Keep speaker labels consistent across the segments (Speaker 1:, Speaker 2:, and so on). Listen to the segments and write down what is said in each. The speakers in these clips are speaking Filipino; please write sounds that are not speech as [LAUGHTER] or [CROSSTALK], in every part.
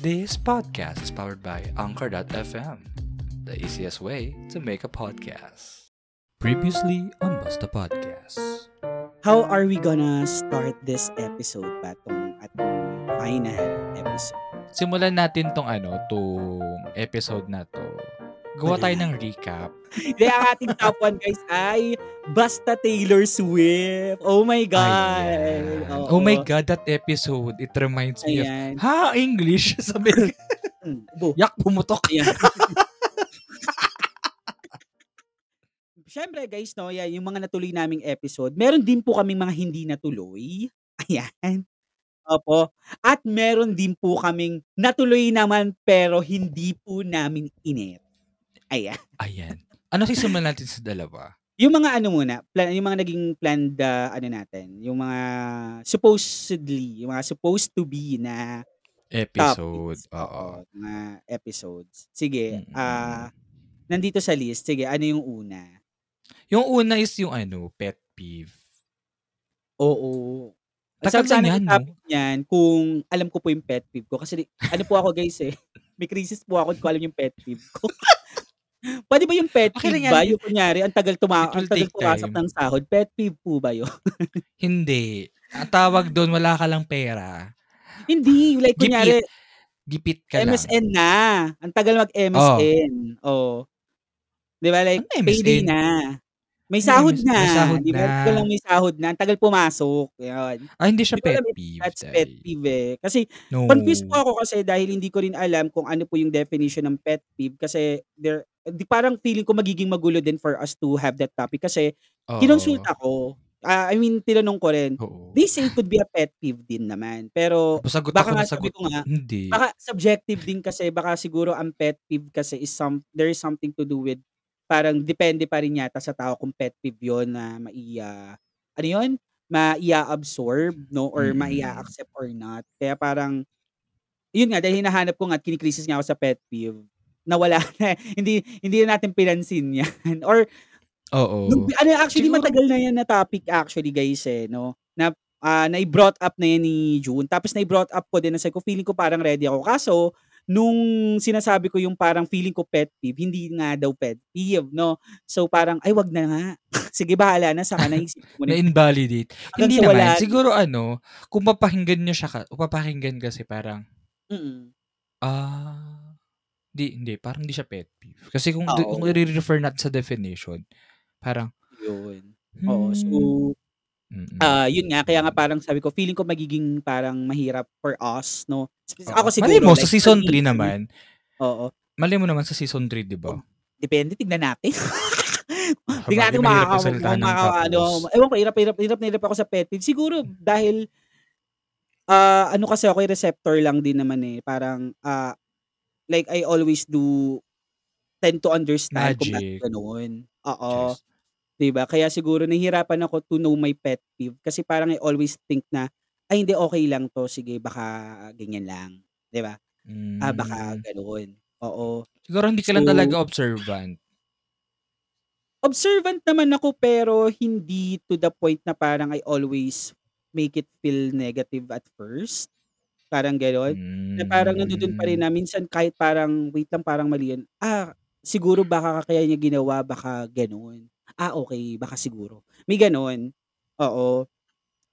Speaker 1: This podcast is powered by Anchor.fm, the easiest way to make a podcast. Previously on Basta Podcast.
Speaker 2: How are we gonna start this episode pa tong atong final episode?
Speaker 1: Simulan natin tong ano, tong episode na to. Gawa tayo ng recap.
Speaker 2: Hindi, ang ating top one guys ay Basta Taylor Swift. Oh my God.
Speaker 1: Oh my God, that episode, it reminds me of, ha, English? [LAUGHS] Sabi, [LAUGHS]
Speaker 2: Hmm,
Speaker 1: yak, pumutok.
Speaker 2: Ayan. [LAUGHS] Siyempre guys, no, yan, yung mga natuloy naming episode, meron din po kaming mga hindi natuloy. Ayan. Opo. At meron din po kaming natuloy naman pero hindi po namin inet. Ayan.
Speaker 1: Ayan. Ano sisimulan natin sa dalawa?
Speaker 2: Yung mga ano muna, plan, yung mga naging planned uh, ano natin, yung mga supposedly, yung mga supposed to be na
Speaker 1: Episode.
Speaker 2: topics.
Speaker 1: Oo.
Speaker 2: mga episodes. Sige,
Speaker 1: Mm.
Speaker 2: ah nandito sa list. Sige, ano yung una?
Speaker 1: Yung una is yung ano, pet peeve.
Speaker 2: Oo.
Speaker 1: Tagal na yan,
Speaker 2: yung
Speaker 1: no?
Speaker 2: topic niyan kung alam ko po yung pet peeve ko. Kasi ano po ako guys eh, [LAUGHS] may crisis po ako kung alam yung pet peeve ko. [LAUGHS] Pwede ba yung pet
Speaker 1: lang
Speaker 2: peeve
Speaker 1: yan.
Speaker 2: ba? Yung kunyari, ang tagal, tuma
Speaker 1: It will
Speaker 2: ang tagal
Speaker 1: take
Speaker 2: pumasok
Speaker 1: time.
Speaker 2: ng sahod. Pet peeve po ba yun? [LAUGHS]
Speaker 1: Hindi. Ang tawag doon, wala ka lang pera.
Speaker 2: Hindi. Like,
Speaker 1: Gipit
Speaker 2: kunyari,
Speaker 1: Gipit ka lang.
Speaker 2: MSN na. Ang tagal mag-MSN. Oh. Di ba? Like,
Speaker 1: Ano
Speaker 2: payday
Speaker 1: MSN?
Speaker 2: na. May
Speaker 1: Ano
Speaker 2: sahod
Speaker 1: MS-
Speaker 2: na.
Speaker 1: may sahod
Speaker 2: Di ba?
Speaker 1: na.
Speaker 2: Ang tagal lang may sahod na. Ang tagal pumasok. Yan.
Speaker 1: Ah, hindi siya
Speaker 2: Di ko
Speaker 1: pet
Speaker 2: alam if
Speaker 1: peeve.
Speaker 2: That's pet peeve eh. Kasi,
Speaker 1: No.
Speaker 2: confused po ako kasi dahil hindi ko rin alam kung ano po yung definition ng pet peeve. Kasi, there, di parang feeling ko magiging magulo din for us to have that topic. Kasi,
Speaker 1: Oo.
Speaker 2: kinonsult ako. Ah, I mean, tinanong ko rin.
Speaker 1: Oo.
Speaker 2: They say it could be a pet peeve din naman. Pero,
Speaker 1: Sagot
Speaker 2: baka nga
Speaker 1: na
Speaker 2: sabi
Speaker 1: sagot.
Speaker 2: ko nga,
Speaker 1: Hindi.
Speaker 2: baka subjective din kasi baka siguro ang pet peeve kasi is some there is something to do with parang depende pa rin yata sa tao kung pet peeve yon na maia ano yon maia-absorb no or
Speaker 1: Mm.
Speaker 2: maia-accept or not kaya parang yun nga dahil hinahanap ko nga at kinikrisis nga ako sa pet peeve nawala [LAUGHS] na hindi hindi na natin pinansin yan. [LAUGHS] Or
Speaker 1: Oo.
Speaker 2: Nung, ano actually
Speaker 1: Siguro-
Speaker 2: matagal na yan na topic actually guys eh no? Na ah, na-brought up na yan ni June. Tapos na-brought up ko din na sabi ko feeling ko parang ready ako. Kaso nung sinasabi ko yung parang feeling ko pet peeve hindi nga daw pet peeve no? So parang ay wag na nga. [LAUGHS] Sige bahala na mo na
Speaker 1: Na-invalidate.
Speaker 2: Hanggang
Speaker 1: Hindi
Speaker 2: sa
Speaker 1: naman.
Speaker 2: wala-
Speaker 1: Siguro ano, kung papakinggan nyo siya, ka, papakinggan kasi parang, ah, hindi, hindi, parang hindi siya pet peeve. Kasi kung,
Speaker 2: Oo.
Speaker 1: kung i-refer natin sa definition, parang,
Speaker 2: yun oo so
Speaker 1: mm,
Speaker 2: ah yun nga kaya nga parang sabi ko feeling ko magiging parang mahirap for us no
Speaker 1: oo.
Speaker 2: ako siguro
Speaker 1: Malay mo,
Speaker 2: like,
Speaker 1: sa
Speaker 2: for
Speaker 1: season
Speaker 2: me,
Speaker 1: 3 naman,
Speaker 2: oo
Speaker 1: malay mo naman sa season 3, di ba?
Speaker 2: depende tignan natin [LAUGHS] Tingnan natin kung
Speaker 1: mahirap
Speaker 2: makaka-
Speaker 1: magsalita
Speaker 2: kung
Speaker 1: ng
Speaker 2: makaka- ano,
Speaker 1: tapos.
Speaker 2: ewan ko, hirap, hirap, hirap na hirap ako sa pet peeve. Siguro, dahil, ah ano kasi ako, receptor lang din naman eh. Parang, ah like, I always do, tend to understand kung
Speaker 1: Magic.
Speaker 2: bakit ganun. Oo.
Speaker 1: Yes.
Speaker 2: Diba? Kaya siguro, nahihirapan ako to know my pet peeve. Kasi parang I always think na, ay, hindi, okay lang to. Sige, baka ganyan lang. Diba? Ah, baka
Speaker 1: Mm.
Speaker 2: ganun. Oo.
Speaker 1: Siguro hindi ka lang
Speaker 2: So,
Speaker 1: talaga observant.
Speaker 2: observant naman ako pero hindi to the point na parang I always make it feel negative at first. Parang gano'n. Na parang nandoon pa rin
Speaker 1: Mm.
Speaker 2: na minsan kahit parang wait lang parang mali yun. Ah, siguro baka kaya niya ginawa baka gano'n. Ah, okay, baka siguro. May gano'n. Oo.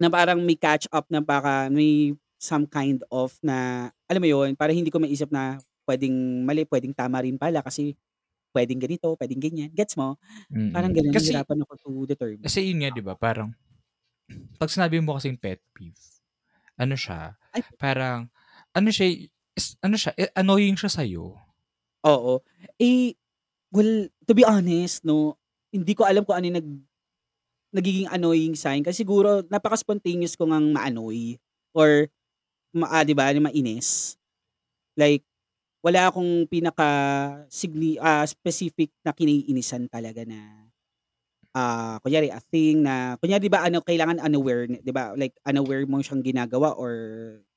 Speaker 2: Na parang may catch up na baka may some kind of na alam mo yun, parang hindi ko maisip na pwedeng mali, pwedeng tama rin pala kasi pwedeng ganito, pwedeng ganyan. Gets mo? Parang
Speaker 1: Mm.
Speaker 2: gano'n,
Speaker 1: Kasi,
Speaker 2: nahihirapan ako to determine.
Speaker 1: kasi yun nga, di ba, parang, pag sinabi mo kasing pet peeve, ano siya,
Speaker 2: Ay.
Speaker 1: parang, ano siya, is, ano siya, eh, annoying siya sa'yo.
Speaker 2: Oo. Eh, well, to be honest, no, hindi ko alam kung ano yung nag, nagiging annoying sign. Kasi siguro, napaka-spontaneous ko ngang ma-annoy. Or, ma, ah, di ba, mainis. Like, wala akong pinaka signi, ah, specific na kiniinisan talaga na ah kunyari a thing na kunyari 'di ba ano kailangan unaware 'di ba like unaware mo siyang ginagawa or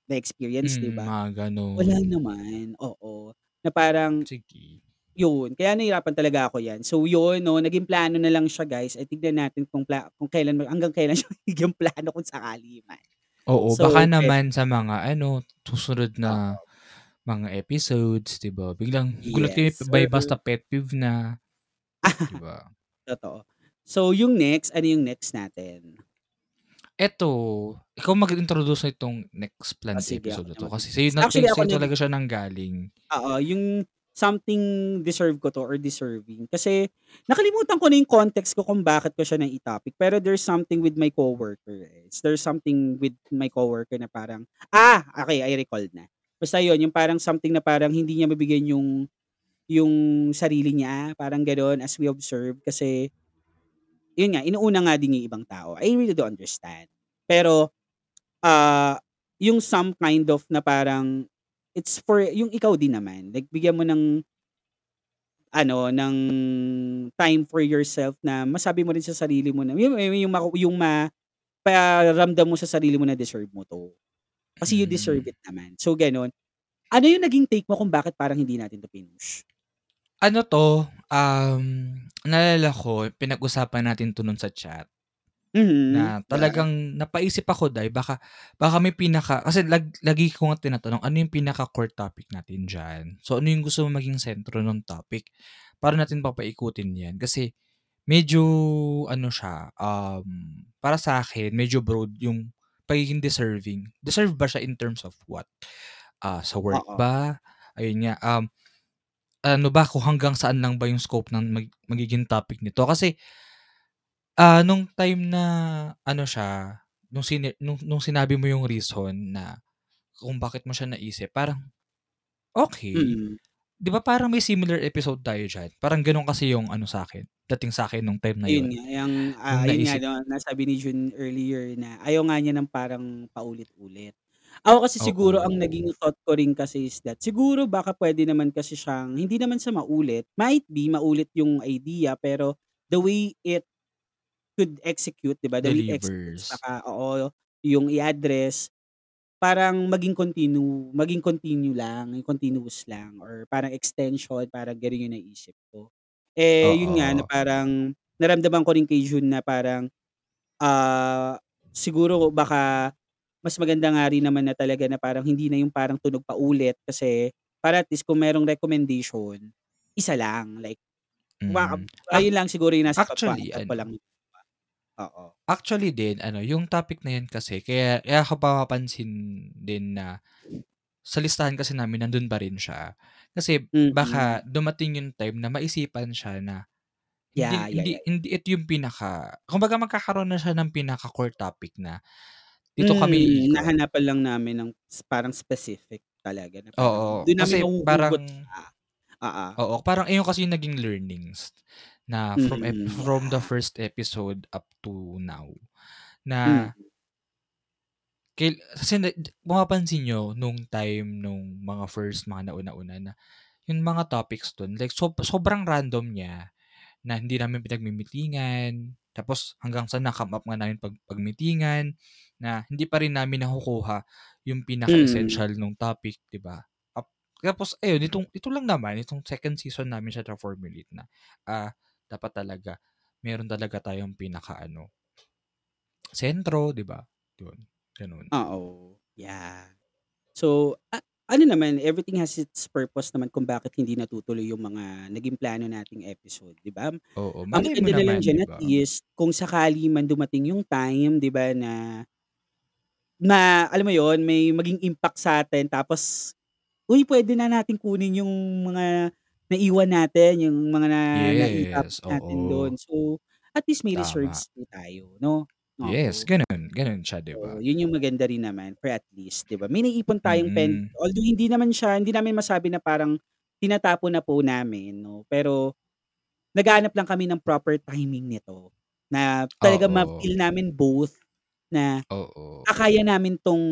Speaker 2: the experience 'di
Speaker 1: Mm,
Speaker 2: ba
Speaker 1: mga
Speaker 2: wala
Speaker 1: ganun.
Speaker 2: naman oo na parang
Speaker 1: Sige.
Speaker 2: yun kaya nahihirapan talaga ako yan so yun no naging plano na lang siya guys ay tignan natin kung pla- kung kailan hanggang kailan [LAUGHS] siya magiging plano kung sakali man
Speaker 1: Oo,
Speaker 2: So,
Speaker 1: baka
Speaker 2: eh
Speaker 1: naman sa mga ano, susunod na mga episodes, 'di ba? Biglang gulat kami
Speaker 2: Yes,
Speaker 1: by
Speaker 2: or
Speaker 1: basta pet peeve na, 'di ba? [LAUGHS]
Speaker 2: Totoo. So, yung next, ano yung next natin?
Speaker 1: Eto, ikaw mag-introduce nitong next
Speaker 2: Oh,
Speaker 1: planned
Speaker 2: sige
Speaker 1: episode na
Speaker 2: na
Speaker 1: 'to kasi sa'yo na
Speaker 2: actually
Speaker 1: sa'yo talaga siya nanggaling.
Speaker 2: Oo, yung something deserve ko 'to or deserving. Kasi nakalimutan ko na yung context ko kung bakit ko siya nai-topic, pero there's something with my coworker, eh. There's something with my coworker na parang ah, okey, I recall na. Basta yun, yung parang something na parang hindi niya mabigyan yung yung sarili niya, parang gano'n as we observe kasi yun nga, inuuna nga din yung ibang tao. I really do understand. Pero, ah, yung some kind of na parang it's for yung ikaw din naman, like bigyan mo ng ano, ng time for yourself na masabi mo rin sa sarili mo na yung yung maku yung maparamdam mo sa sarili mo na deserve mo 'to. Kasi you deserve
Speaker 1: Hmm.
Speaker 2: it naman. So gano'n. Ano yung naging take mo kung bakit parang hindi natin 'to pinush?
Speaker 1: Ano 'to, um, naalala ko pinag-usapan natin 'to nun sa chat.
Speaker 2: Mhm,
Speaker 1: Na
Speaker 2: yeah.
Speaker 1: talagang napaisip ako dahil baka baka may pinaka kasi lag lagi ko nga tinatanong, ano yung pinaka-core topic natin diyan? So, ano yung gusto mong maging sentro nung topic? Paano natin papaikutin 'yan? Kasi medyo ano siya, um, para sa'kin medyo broad yung pagiging deserving. Deserve ba siya in terms of what? Ah, sa work
Speaker 2: Oo.
Speaker 1: ba? Ayun nga, um, ano ba kung hanggang saan lang ba yung scope ng mag magiging topic nito? Kasi ah, nung time na ano siya, nung sini nung nung sinabi mo yung reason na kung bakit mo siya naisip, parang okey.
Speaker 2: Mm.
Speaker 1: 'Di ba parang may similar episode tayo diyan? Parang gano'n kasi yung ano sa'kin, dating sa'kin nung time na
Speaker 2: Ayun
Speaker 1: yun.
Speaker 2: nga, yang,
Speaker 1: Nung
Speaker 2: ah, ayun nga 'no, nasabi ni Jun earlier na ayaw nga niya ng parang paulit-ulit. Ako kasi siguro ang naging thought ko rin kasi is that siguro baka puwede naman kasi siyang hindi naman sa maulit, might be maulit yung idea pero the way it could execute, 'di ba, the way
Speaker 1: Delivers.
Speaker 2: baka oo, yung i-address, parang maging continue maging continue lang, continuous lang or parang extension, parang gano'n yung naisip ko. Eh, yun nga na
Speaker 1: Oo.
Speaker 2: parang naramdaman ko rin kay Jun na parang, ah, siguro baka mas maganda nga rin naman na talaga na parang hindi na yung parang tunog paulit kasi para at least kung merong recommendation, isa lang like baka
Speaker 1: Mm.
Speaker 2: Ayun lang siguro yung nasa
Speaker 1: actually
Speaker 2: ko lang.
Speaker 1: ano
Speaker 2: Oo.
Speaker 1: actually din ano, yung topic na yun kasi kaya kaya ko mapapansin din na sa listahan kasi namin nandun pa rin siya. Kasi baka
Speaker 2: Mm.
Speaker 1: dumating yung time na maisipan siya na hindi
Speaker 2: Yeah, yeah,
Speaker 1: hindi
Speaker 2: yeah, yeah.
Speaker 1: hindi ito yung pinaka kumbaga magkakaroon na siya ng pinaka-core topic na dito kami
Speaker 2: Mm,
Speaker 1: iikot.
Speaker 2: nahanapan lang namin ng parang specific talaga na parang
Speaker 1: Oo,
Speaker 2: dun namin
Speaker 1: kasi
Speaker 2: nahuhugot
Speaker 1: parang
Speaker 2: siya. Oo.
Speaker 1: oo, parang ayun kasi yung naging learnings na from ep
Speaker 2: Mm,
Speaker 1: from the first episode up to now
Speaker 2: Mm.
Speaker 1: na kasi na kung mapapansin niyo nung time nung mga first mga nauna-una na yung mga topics dun like sob sobrang random niya na hindi namin pinagmi-meetingan tapos hanggang sa na-come up nga namin pag pag-meetingan na hindi pa rin namin nakukuha yung
Speaker 2: Mm.
Speaker 1: pinaka-essential nung topic, 'di ba? Ap tapos ayun itong ito lang naman, itong second season namin siya na-formulate na, ah, dapat talaga meron talaga tayong pinaka-ano sentro, 'di ba? Yun, gano'n.
Speaker 2: Oo, yeah. So, a ano naman, everything has its purpose naman kung bakit hindi natutuloy yung mga naging plano nating episode, 'di ba?
Speaker 1: Oo,
Speaker 2: Ang
Speaker 1: malay mo
Speaker 2: maganda na lang
Speaker 1: naman,
Speaker 2: diyan
Speaker 1: 'di
Speaker 2: at
Speaker 1: ba?
Speaker 2: least kung sakali man dumating yung time, 'di ba, na na alam mo yun, may maging impact sa'tin tapos, uy, puwede na nating kunin yung mga naiwan natin, yung mga na
Speaker 1: Yes,
Speaker 2: nai-topic natin
Speaker 1: oo.
Speaker 2: So, at least may
Speaker 1: Tama.
Speaker 2: reserves po tayo, 'no?
Speaker 1: Yes,
Speaker 2: Oo.
Speaker 1: gano'n, gano'n siya, 'di ba?
Speaker 2: So, yun yung maganda rin naman for at least, 'di ba? May naiipon tayong pen
Speaker 1: Mm.
Speaker 2: although hindi naman siya hindi namin masabi na parang tinatapon na po namin 'no, pero naghahanap lang kami ng proper timing nito na talagang
Speaker 1: Oo.
Speaker 2: ma-feel namin both na
Speaker 1: Oo.
Speaker 2: kakaya namin 'tong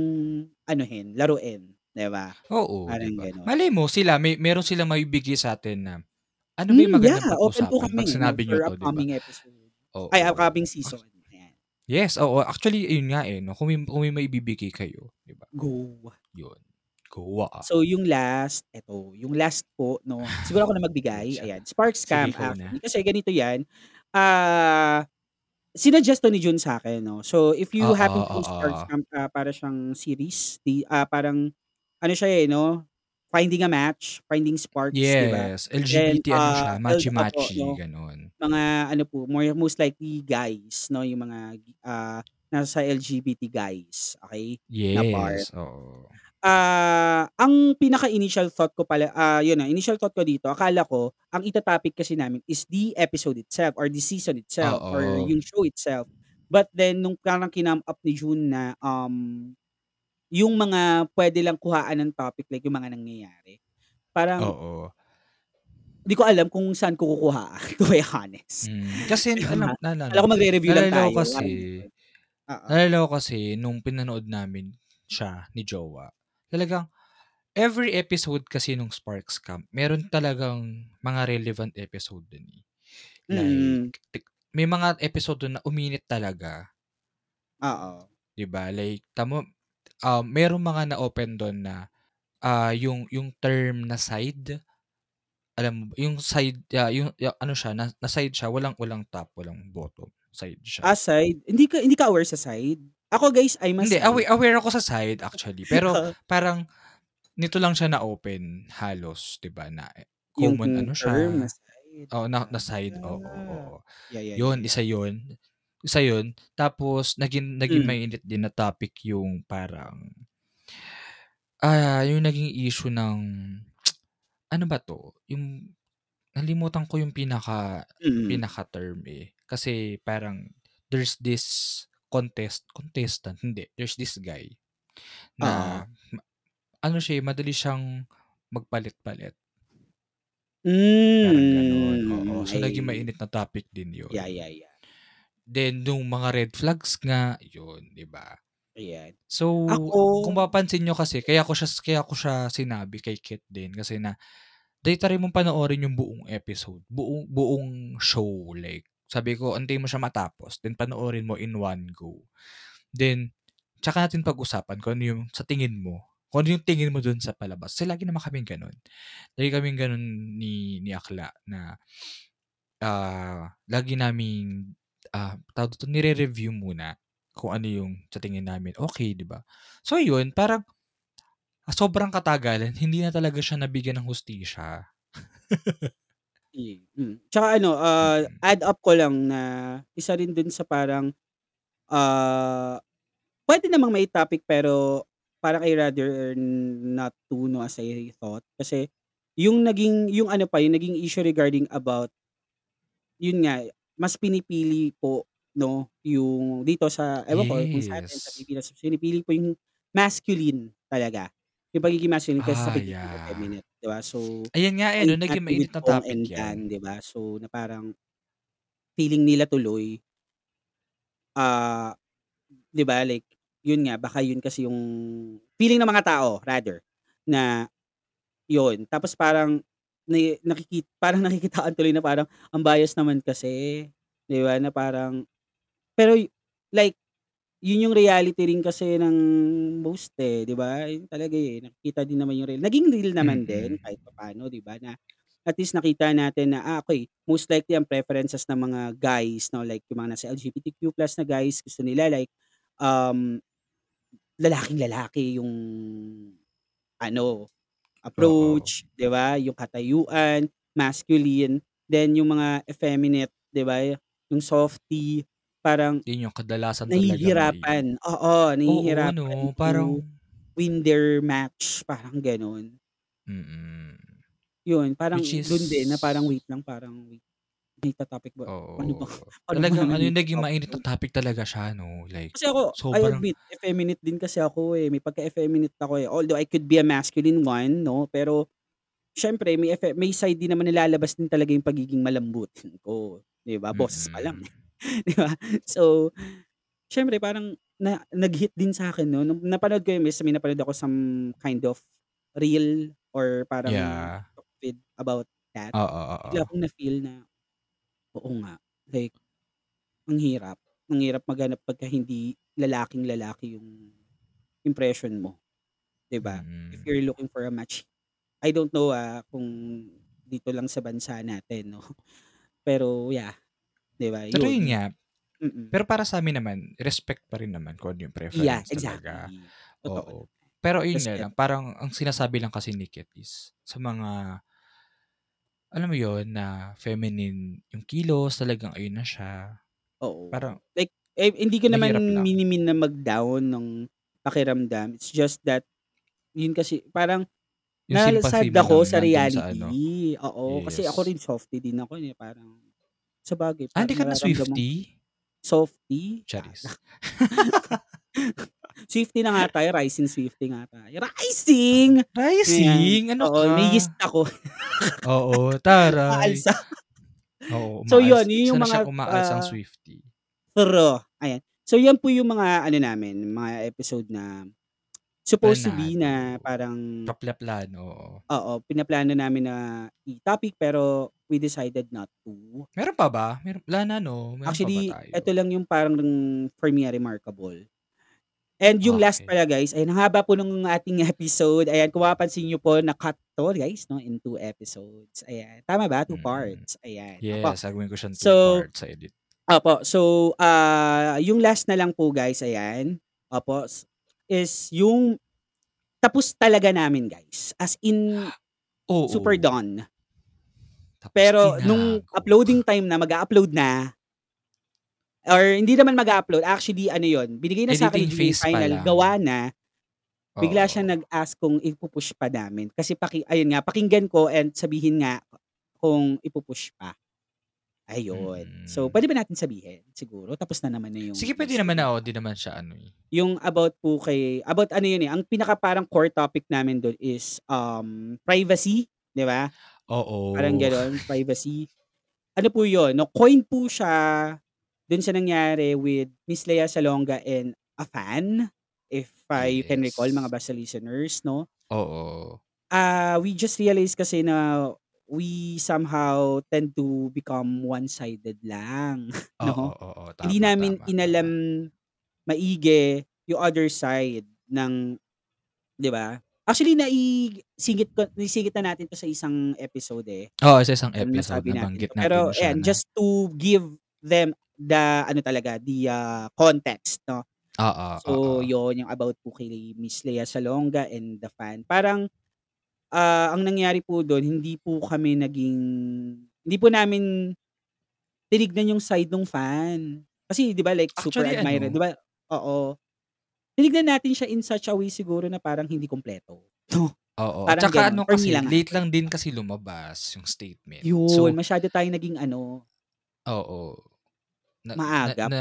Speaker 2: anuhin, laruin, 'di ba?
Speaker 1: Oo, 'di
Speaker 2: Parang
Speaker 1: ba?
Speaker 2: gano'n.
Speaker 1: Malay mo sila may meron silang maibigay sa'tin na, ano ba yung
Speaker 2: Hmm,
Speaker 1: magandang
Speaker 2: yeah, open po
Speaker 1: pag-usapan 'pag
Speaker 2: kami 'no,
Speaker 1: sinabi niyo
Speaker 2: for
Speaker 1: 'to, 'di ba?
Speaker 2: upcoming episode. Ay,
Speaker 1: Oo.
Speaker 2: upcoming
Speaker 1: Ac
Speaker 2: season.
Speaker 1: Yes, oo. Actually, ayun nga, eh, 'no, kung may kung may maibibigay kayo, 'di ba?
Speaker 2: Go.
Speaker 1: Yun, go, ah.
Speaker 2: So, yung last, eto, yung last po 'no, siguro ako na magbigay, ayan,
Speaker 1: na.
Speaker 2: spark
Speaker 1: Sige,
Speaker 2: scam
Speaker 1: na.
Speaker 2: actually. Kasi ganito 'yan, ah, sinuggest 'to ni Jun sa'kin 'no. So, if you
Speaker 1: Oo,
Speaker 2: happen to know spark
Speaker 1: oo.
Speaker 2: scam, ah, para siyang series, di ah, parang ano siya, eh, 'no, Finding a Match, Finding Sparks?
Speaker 1: Yes,
Speaker 2: Then,
Speaker 1: LGBT ano
Speaker 2: ah,
Speaker 1: siya,
Speaker 2: opo
Speaker 1: matchy-matchy
Speaker 2: 'no,
Speaker 1: gano'n.
Speaker 2: mga ano po, more most likely guys 'no, yung mga, ah, nasa LGBT guys, okey, na part.
Speaker 1: Yes, oo.
Speaker 2: Ah, ang pinaka-initial thought ko pala, ah, yun, ah, initial thought ko dito akala ko ang ita-topic kasi namin is the episode itself or the season itself or
Speaker 1: Oo.
Speaker 2: yung show itself. But then nung parang kinam up ni June na, um, yung mga puwede lang kuhaan ng topic like yung mga nangyayari, parang
Speaker 1: Oo.
Speaker 2: Di ko alam kung saan ko kukuhaan [LAUGHS] to be honest.
Speaker 1: Hmm, kasi
Speaker 2: 'Di
Speaker 1: alam
Speaker 2: ba?
Speaker 1: naalala
Speaker 2: Akala
Speaker 1: ko,
Speaker 2: magre-review lang
Speaker 1: naalala ko
Speaker 2: tayo
Speaker 1: kasi
Speaker 2: parang. Oo.
Speaker 1: naalala ko kasi nung pinanood namin siya ni jowa, talagang every episode kasi nung Sparks Camp meron talagang mga relevant episode dun, eh. Like
Speaker 2: Mm.
Speaker 1: tik may mga episode dun na uminit talaga.
Speaker 2: Oo.
Speaker 1: 'Di ba, like tamo um, merong mga na-open dun na, ah, yung yung term na side, alam mo yung side, ah, yung ya ano siya na na side siya walang walang top, walang bottom, side siya.
Speaker 2: Ah, side? Hindi ka hindi ka aware sa side? Ako guys, I'm a
Speaker 1: Hindi,
Speaker 2: side.
Speaker 1: awa aware ako sa side actually, pero [LAUGHS] parang nito lang siya na-open halos 'di ba, na
Speaker 2: Yung
Speaker 1: common ano
Speaker 2: term na
Speaker 1: siya
Speaker 2: side.
Speaker 1: oo, na na side, oo,
Speaker 2: Ah.
Speaker 1: oo.
Speaker 2: Yeah, yeah, yeah,
Speaker 1: Yun,
Speaker 2: yeah.
Speaker 1: isa yun, isa yun. Tapos naging naging
Speaker 2: Hmm.
Speaker 1: mainit din na topic yung parang ah, yung naging issue ng ano ba 'to, yung nalimutan ko yung pinaka
Speaker 2: Mm.
Speaker 1: pinaka-term, eh. Kasi parang there's this contest contestant, hindi, there's this guy
Speaker 2: Oo.
Speaker 1: na ma ano siya, eh, madali siyang magpalit-palit. Parang gano'n, oo.
Speaker 2: Hmm,
Speaker 1: So, naging
Speaker 2: I
Speaker 1: mainit na topic din
Speaker 2: Yeah,
Speaker 1: yun.
Speaker 2: yeah, yeah.
Speaker 1: Then nung mga red flags nga, yun, 'di ba?
Speaker 2: Ayan.
Speaker 1: So, kung
Speaker 2: Ako
Speaker 1: mapapansin niyo kasi kaya ko siya kaya ko siya sinabi kay Kit din kasi na dahil try mong panoorin yung buong episode, buong buong show, like sabi ko antayin mo siya matapos then panoorin mo in one go. Then tsaka natin pag-usapan kung ano yung sa tingin mo, kung ano yung tingin mo dun sa palabas. Kasi lagi naman kaming gano'n. Lagi kaming gano'n ni ni Akla na, ah, lagi naming, ah, tawag dito, nire-review muna kung ano yung sa tingin namin okey, 'di ba? So yun, parang sobrang katagalan hindi na talaga siya nabigyan ng hustisya.
Speaker 2: Hmm, hmm. Tsaka ano, ah,
Speaker 1: Mm.
Speaker 2: add up ko lang na isa rin dun sa parang, ah, puwede namang mai-topic pero parang I rather not to 'no, as I thought. Kasi yung naging yung ano pa, yung naging issue regarding about yun nga, mas pinipili po 'no, yung dito sa ewan ko kung sa'tin sa
Speaker 1: Yes.
Speaker 2: Pilipinas, pinipili po yung masculine talaga. Yung pagiging masculine kaysa sa
Speaker 1: Ah,
Speaker 2: pagiging
Speaker 1: yeah.
Speaker 2: effeminate, 'di ba? So,
Speaker 1: Ayan nga, eh, 'no,
Speaker 2: point
Speaker 1: naging
Speaker 2: with
Speaker 1: mainit na topic
Speaker 2: and
Speaker 1: 'yan.
Speaker 2: 'di ba? So, na parang feeling nila tuloy ah, 'di ba, like yun nga, baka yun kasi yung feeling ng mga tao rather na yun. Tapos parang ni nakiki parang [LAUGHS] nakikitaan tuloy na parang ang bias naman kasi, 'di ba, na parang pero like yun yung reality rin kasi ng most, eh, 'di ba? Yun talaga, eh, nakikita din naman yung real naging real naman din
Speaker 1: Mm.
Speaker 2: kahit papaano, 'di ba, na at least nakita natin na, ah, okey, most likely ang preferences ng mga guys 'no, like yung mga nasa LGBTQ+ na guys gusto nila like, um, lalaking-lalaki yung ano,
Speaker 1: Oo.
Speaker 2: approach, 'di ba? Yung katayuan, masculine. Then yung mga effeminate, 'di ba, yung softy, parang
Speaker 1: Yun yung kadalasan talagang nai
Speaker 2: nahihirapan, oo,
Speaker 1: Oo,
Speaker 2: nahihirapan
Speaker 1: 'no,
Speaker 2: to
Speaker 1: parang
Speaker 2: win their match, parang gano'n.
Speaker 1: Mm.
Speaker 2: Yun, parang
Speaker 1: Which
Speaker 2: dun din na parang
Speaker 1: is
Speaker 2: wait lang, parang wait, may ita-topic ba ano ba
Speaker 1: Oo,
Speaker 2: paano ba [LAUGHS]
Speaker 1: talagang
Speaker 2: namin
Speaker 1: ano yung naging
Speaker 2: maita-topic
Speaker 1: mainit na topic talaga siya 'no, like
Speaker 2: Kasi ako, I
Speaker 1: sobrang
Speaker 2: admit effeminate din kasi ako, eh, may pagka-effeminate ako, eh. Although I could be a masculine one 'no, pero siyempre may effe may side din naman na lalabas din talaga yung pagiging malambutin ko, 'di ba? Boses pa lang,
Speaker 1: Mm. [LAUGHS]
Speaker 2: 'di ba? So, siyempre parang na nag-hit din sa'kin 'no, nung napanood ko yun, may may napanood ako some kind of reel or parang
Speaker 1: Yeah.
Speaker 2: feed about that.
Speaker 1: Oo,
Speaker 2: Bigla
Speaker 1: oo.
Speaker 2: kong na-feel na, oo nga, like ang hirap, ang hirap maghanap pagka hindi lalaking-lalaki yung impression mo, 'di ba? If
Speaker 1: Mm.
Speaker 2: you're looking for a match. I don't know, ah, kung dito lang sa bansa natin 'no, [LAUGHS] pero yeah, 'di ba,
Speaker 1: Pero yun
Speaker 2: yun.
Speaker 1: nga,
Speaker 2: Mm.
Speaker 1: pero para sa'min naman respect pa rin naman kung ano yung
Speaker 2: Yeah,
Speaker 1: preference talaga,
Speaker 2: exactly. Totoo
Speaker 1: oo.
Speaker 2: naman.
Speaker 1: Pero
Speaker 2: Tas
Speaker 1: nga lang, parang ang sinasabi lang kasi ni Ket is sa mga alam mo yun, na feminine yung kilos, talagang ayun na siya.
Speaker 2: Oo.
Speaker 1: Parang
Speaker 2: Like, eh, hindi ko naman
Speaker 1: lang.
Speaker 2: mini-mean na mag-down nung pakiramdam. It's just that, yun kasi parang
Speaker 1: mo
Speaker 2: ako sa
Speaker 1: nandun sa ano.
Speaker 2: reality. Oo, kasi ako
Speaker 1: Yes.
Speaker 2: rin softy din ako, eh, parang sabagay
Speaker 1: Ah, hindi ka na Swiftie?
Speaker 2: Softy?
Speaker 1: Charis. [LAUGHS]
Speaker 2: Swiftie na nga tayo, rising Swiftie nga tayo. Rising!
Speaker 1: Rising?
Speaker 2: Ayan.
Speaker 1: Ano
Speaker 2: Oo,
Speaker 1: ka?
Speaker 2: may yeast ako.
Speaker 1: Oo, taray.
Speaker 2: Umaalsa.
Speaker 1: Oo,
Speaker 2: So yun, yun yung
Speaker 1: na
Speaker 2: mga,
Speaker 1: siyang umaalis ang
Speaker 2: ah,
Speaker 1: Swiftie.
Speaker 2: True. Ayan. So yan po yung mga ano namin, mga episode na supposed to be na
Speaker 1: Planado.
Speaker 2: parang
Speaker 1: Papla-plano, oo.
Speaker 2: oo, pinaplano namin na i-topic pero we decided not to.
Speaker 1: Meron pa ba? Meron wala na 'no? Meron pa ba
Speaker 2: Actually,
Speaker 1: tayo?
Speaker 2: eto lang yung parang for me, remarkable. And yung last
Speaker 1: Okey.
Speaker 2: pala guys, ayan, ang haba po nung ating [LAUGHS] episode. Ayan, kung mapapansin niyo po, na-cut 'to guys 'no, in 2 episodes. Ayan, tama ba? 2
Speaker 1: Mm.
Speaker 2: parts. Ayan, opo.
Speaker 1: Yes, gagawin ko siyang 2
Speaker 2: So
Speaker 1: parts sa edit.
Speaker 2: opo. So, ah, yung last na lang po guys, ayan, opo, s is yung tapos talaga namin guys. As in, super [GASPS]
Speaker 1: Oo.
Speaker 2: done.
Speaker 1: Tapos
Speaker 2: Pero nung uploading time na, mag-a-upload na or hindi naman mag-a-upload, actually ano yun, binigay na
Speaker 1: Editing
Speaker 2: Jimmy
Speaker 1: phase pa
Speaker 2: final, gawa na, bigla
Speaker 1: Oo.
Speaker 2: siyang nag-ask kung ipu-push pa namin. Kasi paki ayun nga, pakinggan ko and sabihin nga kung ipu-push pa. Ayun. So,
Speaker 1: Mm.
Speaker 2: puwede ba natin sabihin siguro? Tapos na naman na yung
Speaker 1: Sige, puwede naman na, oo, 'di naman siya ano, eh.
Speaker 2: Yung about po kay about ano yun, eh, ang pinaka parang core topic namin dun is, um, privacy, 'di ba? Parang
Speaker 1: Oo.
Speaker 2: gano'n, privacy. Ano po yun 'no, coin po siya dun sa nangyari with Miss Lea Salonga and a fan, if, ah, you can recall mga
Speaker 1: Yes.
Speaker 2: basta listeners 'no.
Speaker 1: Oo.
Speaker 2: Ah, we just realized kasi na we somehow tend to become one-sided lang, [LAUGHS]
Speaker 1: Oo,
Speaker 2: 'no.
Speaker 1: oo.
Speaker 2: Hindi
Speaker 1: Tama,
Speaker 2: namin
Speaker 1: tama,
Speaker 2: inalam maigi yung other side ng 'di ba? Actually naisingit ko naisingit na natin 'to sa isang episode, eh.
Speaker 1: Oo, sa isang episode
Speaker 2: natin
Speaker 1: nabanggit
Speaker 2: 'to.
Speaker 1: natin
Speaker 2: Pero
Speaker 1: siya na
Speaker 2: just to give them the ano talaga, the, ah, context 'no.
Speaker 1: Oo,
Speaker 2: So
Speaker 1: oo.
Speaker 2: yun, yung about po kay Miss Lea Salonga and the fan. Parang, ah, ang nangyari po dun, hindi po kami naging hindi po namin tinignan yung side nung fan. Kasi 'di ba like super
Speaker 1: Actually
Speaker 2: admirer, 'di
Speaker 1: ano
Speaker 2: ba oo. Tinignan natin siya in such a way siguro na parang hindi kumpleto, [LAUGHS] 'no.
Speaker 1: Oo,
Speaker 2: Parang
Speaker 1: saka
Speaker 2: gano'n,
Speaker 1: ano kasi,
Speaker 2: lang, ah.
Speaker 1: late lang din kasi lumabas yung statement.
Speaker 2: Yun,
Speaker 1: So
Speaker 2: masyado tayong naging ano
Speaker 1: Oo. Na na
Speaker 2: maagap.
Speaker 1: na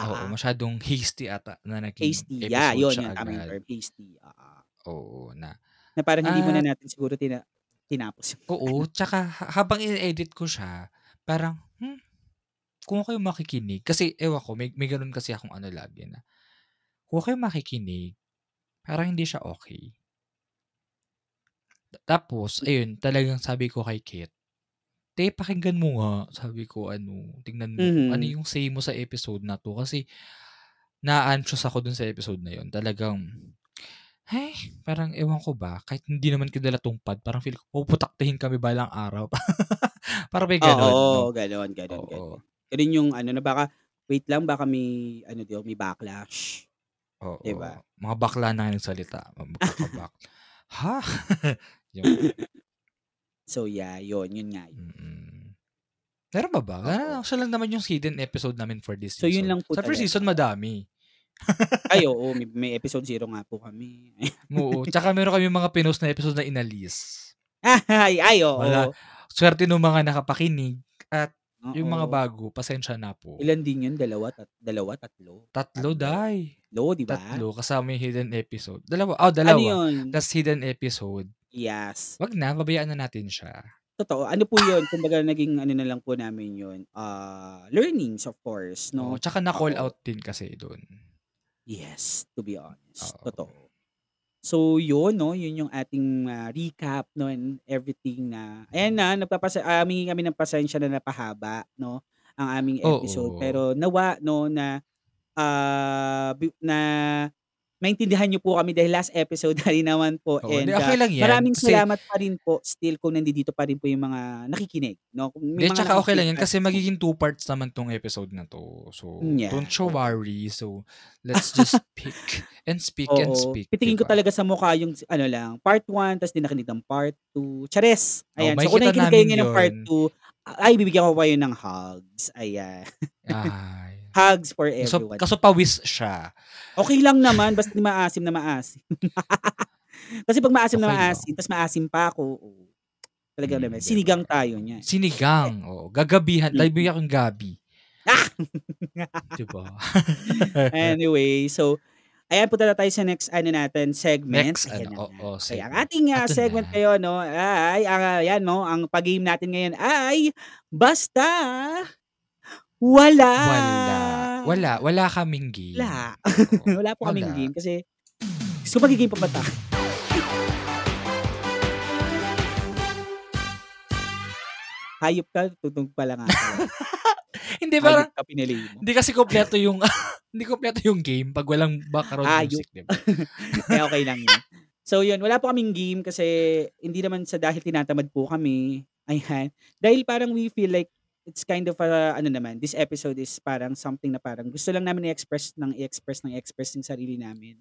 Speaker 1: oo,
Speaker 2: Oo.
Speaker 1: masyadong hasty ata na naging
Speaker 2: Hasty, yeah,
Speaker 1: episode
Speaker 2: yun,
Speaker 1: siya
Speaker 2: yun,
Speaker 1: agad.
Speaker 2: term, hasty, oo.
Speaker 1: Oo, na
Speaker 2: Na parang hindi muna
Speaker 1: at
Speaker 2: natin siguro tina tinapos
Speaker 1: Oo,
Speaker 2: ano.
Speaker 1: tsaka ha habang ine-edit ko siya, parang, hmm, kung yung makikinig kasi ewan ko, may may gano'n kasi akong ano lagi na, kung yung makikinig, parang hindi siya okey. Tapos ayun, talagang sabi ko kay Ket, "Te, pakinggan mo nga." Sabi ko ano, "Tingnan mo ano
Speaker 2: Mhm.
Speaker 1: yung say mo sa episode na 'to." Kasi naa-anxious ako dun sa episode na yun. Talagang, ay, parang ewan ko ba, kahit hindi naman kilala 'tong pod, parang feel ko puputaktihin kami balang araw. [LAUGHS] Parang may gano'n 'no?
Speaker 2: Oo, gano'n, gano'n,
Speaker 1: Oo.
Speaker 2: gano'n. Gano'n yung ano na baka wait lang, baka may ano daw, may backlash.
Speaker 1: Oo,
Speaker 2: ba?
Speaker 1: mga bakla na nga nagsalita, magkaka-bak ha? [LAUGHS] Yung
Speaker 2: So yeah, yun, yun nga yun.
Speaker 1: Mm. Meron ba? Wala
Speaker 2: Oo.
Speaker 1: na, siya lang naman yung hidden episode namin for this
Speaker 2: So yun
Speaker 1: season.
Speaker 2: lang po
Speaker 1: Sa first season madami. [LAUGHS]
Speaker 2: Ay oo, may may episode 0 nga po kami. [LAUGHS]
Speaker 1: Oo, tsaka meron kaming mga pinost na episode na inalis.
Speaker 2: Ay, ay
Speaker 1: Wala,
Speaker 2: oo.
Speaker 1: swerte nung mga nakapakinig at yung mga
Speaker 2: Oo.
Speaker 1: bago, pasensya na po.
Speaker 2: Ilan din yun, dalawa, tat dalawa, tatlo?
Speaker 1: Tatlo,
Speaker 2: Tatlo.
Speaker 1: day.
Speaker 2: 'Lo, 'di ba?
Speaker 1: Tatlo kasama yung hidden episode. Dalawa, oh,
Speaker 2: Ano
Speaker 1: dalawa.
Speaker 2: yun?
Speaker 1: Tas hidden episode.
Speaker 2: Yes.
Speaker 1: Wag na, pabayaan na natin siya.
Speaker 2: Totoo. Ano po yun, kumbaga naging ano na lang po namin yun, ah, learnings of course,
Speaker 1: Oo,
Speaker 2: 'no.
Speaker 1: tsaka na-call
Speaker 2: Oo.
Speaker 1: out din kasi dun.
Speaker 2: Yes, to be honest,
Speaker 1: Oo.
Speaker 2: totoo. So yun 'no, yun yung ating, ah, recap 'no and everything na ayan na, nagpapasa ah, humingi kami ng pasensya na napahaba 'no, ang aming episode.
Speaker 1: Oo.
Speaker 2: Pero nawa 'no na, ah, bi na maintindihan niyo po kami dahil last episode [LAUGHS] na rin naman po
Speaker 1: Oo,
Speaker 2: and, ah,
Speaker 1: okey lang 'yan
Speaker 2: maraming
Speaker 1: kasi
Speaker 2: salamat pa rin po still kung nandidito pa rin po yung mga nakikinig 'no, kung may mga
Speaker 1: tsaka okey lang 'yan kasi magiging 2 parts naman 'tong episode na 'to. So, don't
Speaker 2: yeah,
Speaker 1: you
Speaker 2: oo.
Speaker 1: worry. So, let's [LAUGHS] just speak and speak and
Speaker 2: Oo,
Speaker 1: speak, 'di
Speaker 2: titingin ko talaga sa mukha yung ano lang, part 1 ta's 'di nakinig ng part 2, chares! Ayan, so kung nakikinig kayo ng part
Speaker 1: 'yun.
Speaker 2: 2, ay bibigyan ko kayo ng hugs, ayan.
Speaker 1: Ay. [LAUGHS]
Speaker 2: Hugs for
Speaker 1: Kaso
Speaker 2: everyone.
Speaker 1: kaso pawis siya.
Speaker 2: Okey lang naman basta 'di maasim na maasim. [LAUGHS] Kasi 'pag maasim na
Speaker 1: Okey lang.
Speaker 2: maasim ta's maasim pa ako, oh, talagang naman
Speaker 1: Hmm,
Speaker 2: sinigang tayo niyan.
Speaker 1: Sinigang, oo, gagabihan
Speaker 2: Mm.
Speaker 1: bibigyan kang gabi.
Speaker 2: Ah!
Speaker 1: 'Di ba? [LAUGHS]
Speaker 2: Anyway, so ayan punta na tayo sa next ano natin segment,
Speaker 1: Next
Speaker 2: ayan
Speaker 1: ano,
Speaker 2: na nga.
Speaker 1: oo,
Speaker 2: Kaya ang
Speaker 1: segment.
Speaker 2: ating,
Speaker 1: Eto
Speaker 2: segment
Speaker 1: na.
Speaker 2: ngayon 'no, ay ang, ah, 'yan 'no, ang pa-game natin ngayon ay basta wala.
Speaker 1: Wala. Wala, wala kaming game.
Speaker 2: Wala. [LAUGHS] Wala po kaming
Speaker 1: wala.
Speaker 2: game kasi gusto magge-game pa ba? Hayop ka, tunog pala nga. [LAUGHS]
Speaker 1: Hindi
Speaker 2: Hayop
Speaker 1: parang
Speaker 2: ka, pinalay mo.
Speaker 1: hindi kasi kumpleto yung [LAUGHS] hindi kumpleto yung game 'pag walang background
Speaker 2: Hayop.
Speaker 1: music, 'di ba?
Speaker 2: Eh, okey lang 'yun. So 'yun, wala po kaming game kasi hindi naman sa dahil tinatamad po kami, ayan. Dahil parang we feel like it's kind of a ano naman, this episode is parang something na parang gusto lang namin i-express ng i-express ng i-express yung sarili namin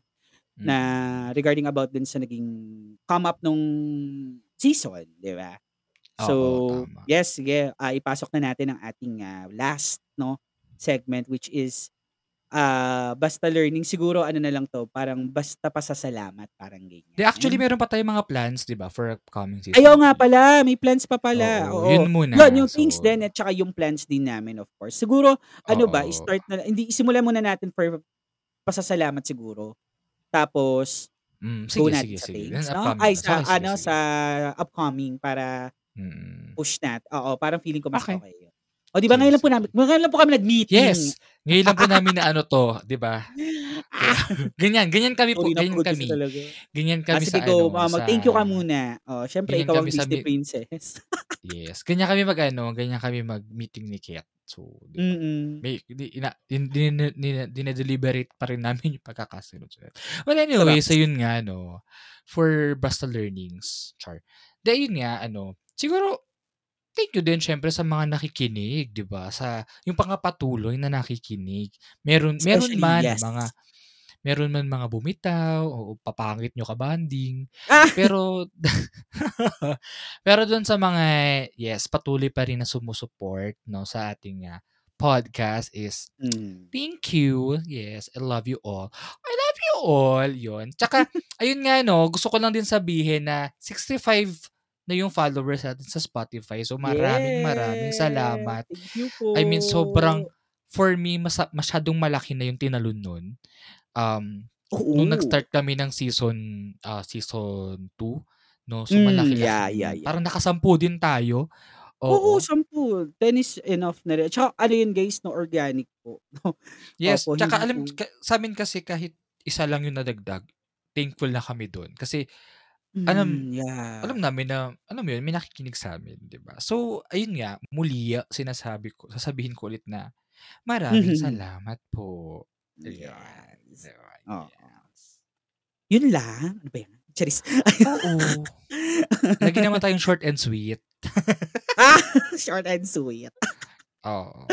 Speaker 2: na
Speaker 1: Mm.
Speaker 2: regarding about dun sa naging come up nung season, 'di ba? So,
Speaker 1: Oo, tama.
Speaker 2: yes, sige, ah, ipasok na natin ang ating, ah, last 'no, segment which is, ah, basta learning. Siguro ano na lang 'to, parang basta pasasalamat, parang
Speaker 1: Di actually
Speaker 2: ganyan.
Speaker 1: meron pa tayong mga plans 'di ba for upcoming season
Speaker 2: nga
Speaker 1: 3.
Speaker 2: pala, may plans pa pala,
Speaker 1: Oo,
Speaker 2: oo.
Speaker 1: yun muna.
Speaker 2: 'Yun yung things
Speaker 1: So
Speaker 2: din at tsaka yung plans din namin of course. Siguro ano ba,
Speaker 1: Oo.
Speaker 2: i-start na hindi simulan muna natin for pasasalamat siguro. Tapos
Speaker 1: Hmm,
Speaker 2: go
Speaker 1: sige,
Speaker 2: natin
Speaker 1: sige,
Speaker 2: sa
Speaker 1: sige.
Speaker 2: things
Speaker 1: Then
Speaker 2: 'no?
Speaker 1: upcoming
Speaker 2: Ay sa
Speaker 1: sige,
Speaker 2: ano,
Speaker 1: sige.
Speaker 2: sa upcoming para
Speaker 1: Mm.
Speaker 2: push nat oo, parang feeling ko mas
Speaker 1: Okey.
Speaker 2: okey 'yun. Oh, 'di ba ngayon lang po namin ngayon lang po kami nag-meeting.
Speaker 1: Yes, ngayon lang po namin na ano 'to, 'di ba? [LAUGHS] Ganyan, ganyan kami po, ganyan kami.
Speaker 2: talaga.
Speaker 1: Ganyan
Speaker 2: Ah,
Speaker 1: kami sa
Speaker 2: go,
Speaker 1: ano,
Speaker 2: ah,
Speaker 1: sa
Speaker 2: mag-thank you ka muna. Oh, siyempre
Speaker 1: ganyan
Speaker 2: ikaw ang
Speaker 1: sa
Speaker 2: Disney princess. [LAUGHS]
Speaker 1: Yes, ganyan kami mag-ano, ganyan kami mag-meeting ni Ket. So, 'di ba? May di ina din dine dine-deliberate pa rin namin yung pagkakasunod-sunod. Well, anyway, so yun nga 'no, for basta learnings, char. 'Di ayun nga ano, siguro thank you din siyempre sa mga nakikinig, 'di ba? Sa yung mga patuloy na nakikinig. Meron meron
Speaker 2: Especially
Speaker 1: man
Speaker 2: yes.
Speaker 1: mga meron man mga bumitaw o papangit niyo kabanding.
Speaker 2: Ah! [LAUGHS]
Speaker 1: Pero [LAUGHS] pero dun sa mga yes, patuloy pa rin na sumu-support 'no, sa ating, ah, podcast is
Speaker 2: Mm.
Speaker 1: thank you. Yes, I love you all. I love you all, yun. Tsaka [LAUGHS] ayun nga 'no, gusto ko lang din sabihin na 65 na yung followers natin sa Spotify. So, maraming maraming
Speaker 2: Yes,
Speaker 1: salamat.
Speaker 2: thank you po.
Speaker 1: I mean sobrang for me masa masyadong malaki na yung tinalon nun. Um, nung
Speaker 2: Oo.
Speaker 1: nag-start kami ng season, ah, season 2 'no, so
Speaker 2: Hmm, yeah,
Speaker 1: din
Speaker 2: yeah,
Speaker 1: yun.
Speaker 2: yeah.
Speaker 1: Parang nakasampu din tayo.
Speaker 2: Oo,
Speaker 1: Oo.
Speaker 2: 10. 10 is enough na rin. Tsaka ano yun guys 'no, organic po 'no. [LAUGHS]
Speaker 1: Yes,
Speaker 2: Opo,
Speaker 1: tsaka alam ka sa'min kasi kahit isa lang yung nadagdag, thankful na kami dun. Kasi alam
Speaker 2: Hmm, yeah.
Speaker 1: alam namin na alam mo yun, may nakikinig sa'min, 'di ba? So, ayun nga, muli sinasabi ko sasabihin ko ulit na maraming salamat po. Ayan,
Speaker 2: Yes.
Speaker 1: 'di ba?
Speaker 2: Oo.
Speaker 1: Yes.
Speaker 2: Yun lang? Ano ba yan? Charis.
Speaker 1: Oo. Lagi naman tayong short and sweet. [LAUGHS]
Speaker 2: Ah, short and sweet.
Speaker 1: Oo.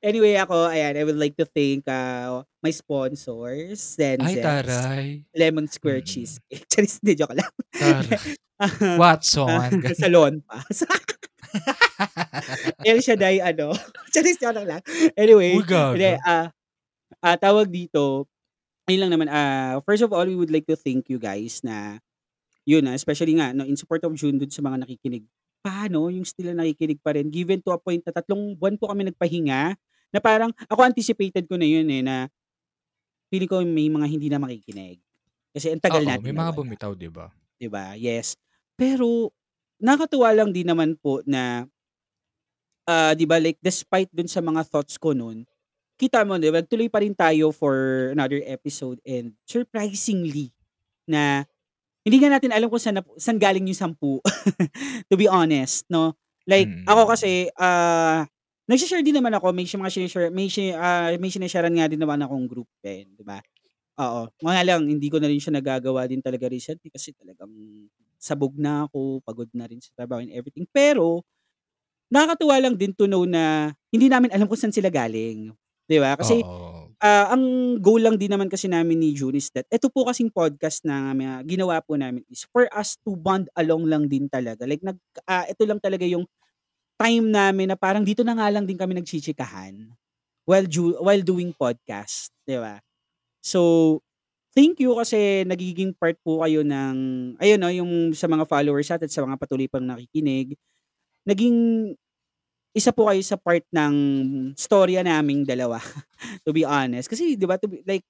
Speaker 2: Anyway ako, ayan, I would like to thank, ah, my sponsors,
Speaker 1: Ay,
Speaker 2: Zenzex,
Speaker 1: taray.
Speaker 2: Lemon Square
Speaker 1: Mm.
Speaker 2: Cheesecake. [LAUGHS] Charis, hindi, joke lang.
Speaker 1: Taray. [LAUGHS]
Speaker 2: Ah,
Speaker 1: Watson, [LAUGHS]
Speaker 2: sa
Speaker 1: ganun.
Speaker 2: Salon pa. El Shaddai ano, Charis, joke lang. Anyway,
Speaker 1: Uy,
Speaker 2: hindi, ah, ah, tawag dito, ayun lang naman, ah, first of all, we would like to thank you guys na yun, ah, especially nga 'no, in support of June dun sa mga nakikinig. Paano yung still na nakikinig pa rin given to a point na tatlong buwan po kami nagpahinga, na parang ako anticipated ko na yun, eh, na feeling ko may mga hindi na makikinig. Kasi ang tagal
Speaker 1: Oo,
Speaker 2: natin
Speaker 1: may mga
Speaker 2: nawala,
Speaker 1: bumitaw, 'di ba?
Speaker 2: 'di ba? Yes. Pero nakakatuwa lang din naman po na ah, 'di ba, like despite dun sa mga thoughts ko nun, kita mo 'di ba, nagtuloy pa rin tayo for another episode and surprisingly na hindi nga natin alam kung saan saan galing yung 10 [LAUGHS] to be honest 'no. Like ako
Speaker 1: Mm.
Speaker 2: kasi, ah, nagshi-share din naman ako, may mga shini-share may ah, may shine-sharean nga din naman akong group din, 'di ba? Oo, nga lang hindi ko na rin siya nagagawa din talaga recently kasi talagang sabog na ako, pagod na rin sa trabaho and everything. Pero, nakakatuwa lang din to know na hindi namin alam kung saan sila galing, 'di ba? Kasi,
Speaker 1: Oo.
Speaker 2: Ah, ang goal lang din naman kasi namin ni June is that eto po kasing podcast na mga ginawa po namin is for us to bond along lang din talaga. Like nag ah, eto lang talaga yung time namin na parang dito na nga lang din kami nagchichikahan while ju while doing podcast, 'di ba? So, thank you kasi nagiging part po kayo ng ayun 'no, yung sa mga followers natin, sa mga patuloy pang nakikinig. Naging isa po kayo sa part ng istorya naming dalawa, [LAUGHS] to be honest. Kasi 'di ba, to like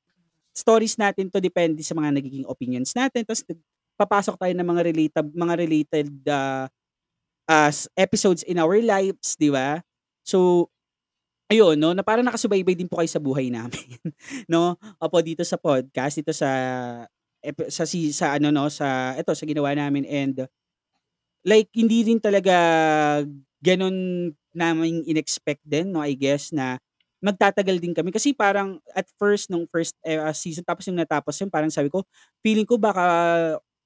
Speaker 2: stories natin 'to depende sa mga nagiging opinions natin nag papasok tayo ng mga relatab mga related, ah, as episodes in our lives, 'di ba? So, ayun 'no, na parang nakasubaybay din po kayo sa buhay namin [LAUGHS] 'no. Opo, dito sa podcast, dito sa sa si sa ano 'no, sa eto sa ginawa namin and like hindi rin talaga gano'n namin in-expect din 'no, I guess na magtatagal din kami. Kasi parang at first nung first, eh, ah, season tapos nung natapos yun parang sabi ko, feeling ko baka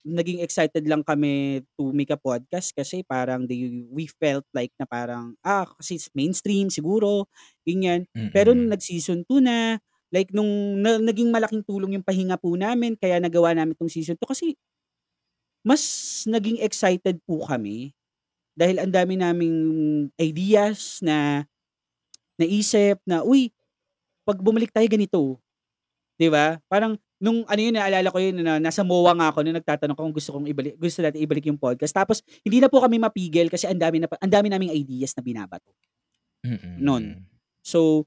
Speaker 2: naging excited lang kami to make a podcast kasi parang they we felt like na parang, ah, kasi mainstream siguro, ganyan. Pero nung nag-season 2 na, like nung na naging malaking tulong yung pahinga po namin kaya nagawa namin 'tong season 2 kasi mas naging excited po kami dahil ang dami naming ideas na naisip na, "Uy, 'pag bumalik tayo ganito." 'Di ba? Parang nung ano yun, naalala ko yun na nasa MOA nga ako nung nagtatanong kung gusto kong ibalik gusto natin ibalik yung podcast. Tapos hindi na po kami mapigil kasi ang dami na ang dami naming ideas na binabato.
Speaker 1: Mm.
Speaker 2: So,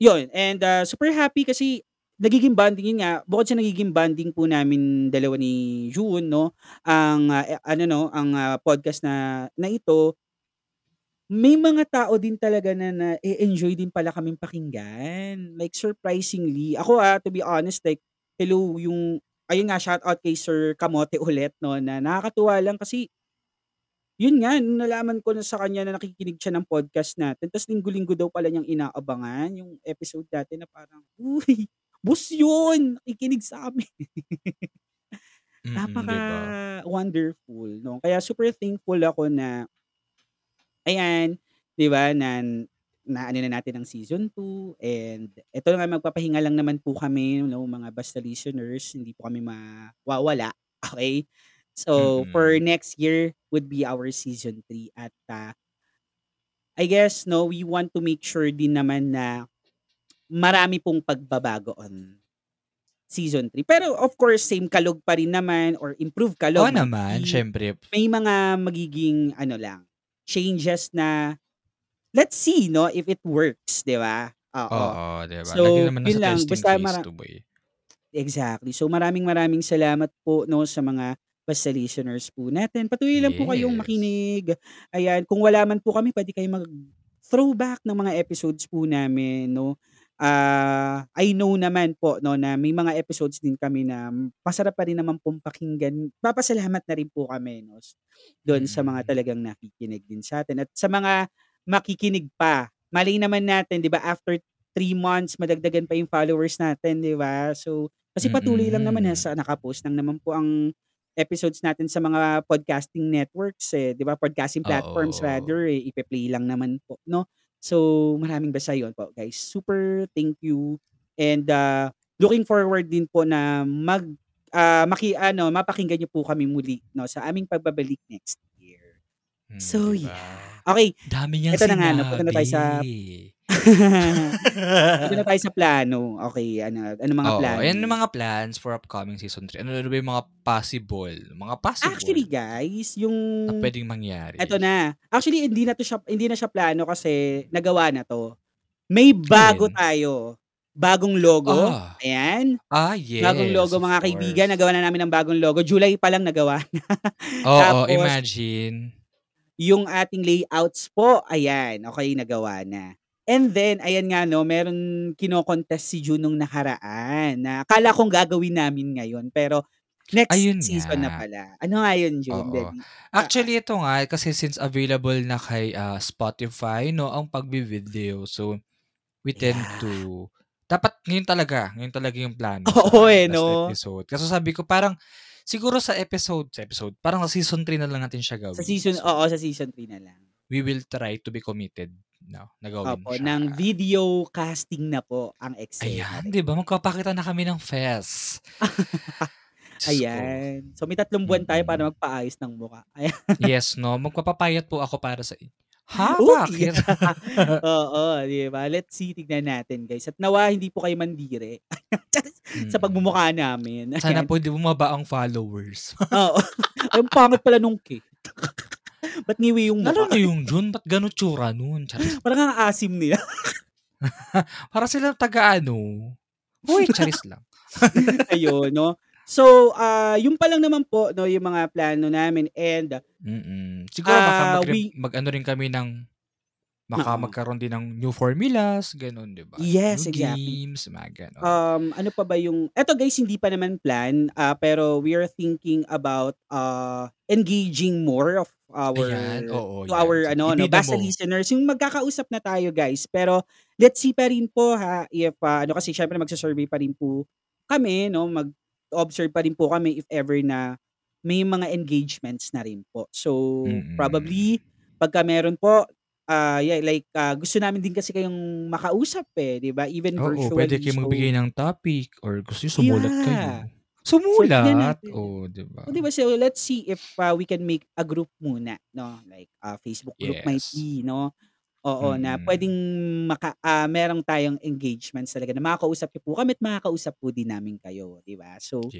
Speaker 2: yun and, ah, super happy kasi nagiging bonding yun nga, bukod sa nagiging bonding po namin dalawa ni June 'no, ang, ah, eh, ano 'no, ang, ah, podcast na na ito may mga tao din talaga na na-e-enjoy din pala kaming pakinggan. Like surprisingly. Ako, ah, to be honest like, hello yung ayun nga shoutout kay Sir Kamote ulit 'no, na nakakatuwa lang kasi yun nga, nung nalaman ko na sa kanya na nakikinig siya ng podcast natin ta's linggo-linggo daw pala niyang inaabangan yung episode natin na parang, "Uy, boss yun, nakikinig sa'min." [LAUGHS]
Speaker 1: Mm, 'di ba?
Speaker 2: Napaka-wonderful 'no, kaya super thankful ako na ayan, 'di ba, na na-ano na natin ang season 2 and eto nga magpapahinga lang naman po kami 'no, mga basta listeners, hindi po kami mawawala, [LAUGHS] okey? So, for
Speaker 1: Mm.
Speaker 2: next year would be our season 3 at, ah I guess 'no, we want to make sure din naman na marami pong pagbabago on season 3. Pero of course, same kalog pa rin naman or improved
Speaker 1: Oo
Speaker 2: kalog might
Speaker 1: naman,
Speaker 2: be.
Speaker 1: siyempre.
Speaker 2: May mga magiging ano lang, changes na let's see 'no, if it works, 'di ba? Oo.
Speaker 1: Oo, 'di ba? Lagi
Speaker 2: So,
Speaker 1: naman
Speaker 2: yun
Speaker 1: nasa
Speaker 2: lang
Speaker 1: testing
Speaker 2: basta
Speaker 1: phase
Speaker 2: mara
Speaker 1: 'to, boy.
Speaker 2: Exactly. So, maraming-maraming salamat po 'no, sa mga basta listeners po natin. Patuloy lang po kayong
Speaker 1: Yes.
Speaker 2: makinig. Ayan, kung wala man po kami puwede kayong mag-throwback ng mga episodes po namin 'no. Ah, I know naman po 'no, na may mga episodes din kami na masarap pa rin naman pong pakinggan. Papasalamat na rin po kami 'no, dun sa mga
Speaker 1: Mm.
Speaker 2: talagang nakikinig din sa'tin at sa mga makikinig pa. Malay naman natin 'di ba, after 3 months madagdagan pa yung followers natin, 'di ba? So, kasi patuloy lang naman
Speaker 1: Mm.
Speaker 2: nasa naka-post lang naman po ang episodes natin sa mga podcasting networks, eh, 'di ba, podcasting platforms
Speaker 1: Oo.
Speaker 2: rather, eh, ipe-play lang naman po 'no. So, maraming basta yun po guys, super thank you and, ah, looking forward din po na mag ah, maki-ano, mapakinggan niyo po kami muli 'no, sa aming pagbabalik next year.
Speaker 1: Hmm,
Speaker 2: So
Speaker 1: 'di
Speaker 2: yeah,
Speaker 1: ba?
Speaker 2: okey,
Speaker 1: Dami niyang
Speaker 2: eto na nga 'no, punta na tayo sa [LAUGHS] punta na tayo sa plano. Okey, ano anong mga
Speaker 1: Oo,
Speaker 2: plano
Speaker 1: ayan yung
Speaker 2: niyo?
Speaker 1: mga plans for upcoming season 3. Ano-ano ba yung mga possible, mga
Speaker 2: Actually
Speaker 1: possible
Speaker 2: guys, yung
Speaker 1: na puwedeng
Speaker 2: eto
Speaker 1: mangyari?
Speaker 2: na. Actually hindi na 'to siya hindi na siya plano kasi nagawa na 'to. May bago
Speaker 1: Alin?
Speaker 2: tayo, bagong logo,
Speaker 1: Ah.
Speaker 2: ayan.
Speaker 1: Ah,
Speaker 2: Bagong
Speaker 1: yes,
Speaker 2: logo
Speaker 1: of
Speaker 2: mga kaibigan,
Speaker 1: course.
Speaker 2: nagawa na namin ng bagong logo. July pa lang nagawa [LAUGHS] na.
Speaker 1: Oo,
Speaker 2: Tapos
Speaker 1: imagine.
Speaker 2: yung ating layouts po, ayan, okey nagawa na. And then ayan nga 'no, meron kino-contest si June nung nakaraan na akala kong gagawin namin ngayon pero next
Speaker 1: Ayun
Speaker 2: season na
Speaker 1: nga.
Speaker 2: pala. Ano nga yun June, dali ah, ah
Speaker 1: Actually ito nga, kasi since available na kay, ah, Spotify 'no, ang pagvi-video. So, we tend
Speaker 2: Yeah.
Speaker 1: to Dapat ngayon talaga, ngayon talaga yung plano
Speaker 2: Oo,
Speaker 1: sa
Speaker 2: eh, 'no?
Speaker 1: episode. Kaso sabi ko parang siguro sa episode sa episode, parang sa season 3 na lang natin siya
Speaker 2: Sa
Speaker 1: gawin.
Speaker 2: season
Speaker 1: So,
Speaker 2: oo, sa season 3 na lang.
Speaker 1: we will try to be committed, 'no, na gawin
Speaker 2: Opo,
Speaker 1: siya.
Speaker 2: ng video casting na po ang eksena
Speaker 1: Ayan. 'di ba magpapakita na kami ng fest. [LAUGHS]
Speaker 2: Ayan. So, may tatlong buwan tayo para magpaayos ng mukha. [LAUGHS] Ayan.
Speaker 1: Yes, 'no, magpapapayat po ako para sa inyo. Ha,
Speaker 2: Uy!
Speaker 1: bakit? [LAUGHS]
Speaker 2: Oo, 'di ba? Let's see, tignan natin, guys. At nawa hindi po kayo mandiri sa pagmumukha namin.
Speaker 1: Sana
Speaker 2: Ayan.
Speaker 1: po hindi bumaba ang followers.
Speaker 2: Oo. Ang pangit pala nung cake. [LAUGHS] Ba't ngiwi yung
Speaker 1: Lalo
Speaker 2: mukha?
Speaker 1: na yung Jun, ba't gano'n tsura nun? Charis. [LAUGHS]
Speaker 2: Parang ang asim nila. [LAUGHS]
Speaker 1: Para silang taga-ano. Uy, charis lang.
Speaker 2: Ayun, 'no? So, ah, yun pa lang naman po 'no, yung mga plano namin and
Speaker 1: Mm. Siguro baka
Speaker 2: ah,
Speaker 1: mag
Speaker 2: we
Speaker 1: mag-ano rin kami ng baka
Speaker 2: Oo.
Speaker 1: magkaroon din ng new formulas, gano'n, 'di ba?
Speaker 2: Yes,
Speaker 1: New
Speaker 2: exactly.
Speaker 1: games, mga gano'n.
Speaker 2: Um, ano pa ba yung eto guys, hindi pa naman plan, ah, pero we are thinking about, uh, engaging more of our
Speaker 1: Ayan, oo,
Speaker 2: to
Speaker 1: 'yan.
Speaker 2: our
Speaker 1: Sige,
Speaker 2: ano 'no,
Speaker 1: ibida
Speaker 2: basta
Speaker 1: mo.
Speaker 2: listeners, yung magkakausap na tayo guys. Pero let's see pa rin po ha, if, ah, ano kasi siyempre magsu-survey pa rin po kami 'no, mag-observe pa rin po kami if ever na may mga engagements na rin po. So, probably
Speaker 1: Mm.
Speaker 2: pagka meron po, ah, yeah, like, ah, gusto namin din kasi kayong makausap, eh, 'di ba, even
Speaker 1: Oo, puwede
Speaker 2: virtually.
Speaker 1: kayong
Speaker 2: So
Speaker 1: magbigay ng topic or gusto niyo sumulat kayo.
Speaker 2: Yeah. So, tignan
Speaker 1: Sumulat,
Speaker 2: natin.
Speaker 1: oh, 'di ba?
Speaker 2: Oh, 'di ba, so let's see if, ah, we can make a group muna 'no, like, ah, Facebook group might
Speaker 1: Yes.
Speaker 2: be 'no, oo, na
Speaker 1: Mm.
Speaker 2: puwedeng maka ah, meron tayong engagements talaga na makakausap niyo po kami at makakausap po din namin kayo, 'di ba? So,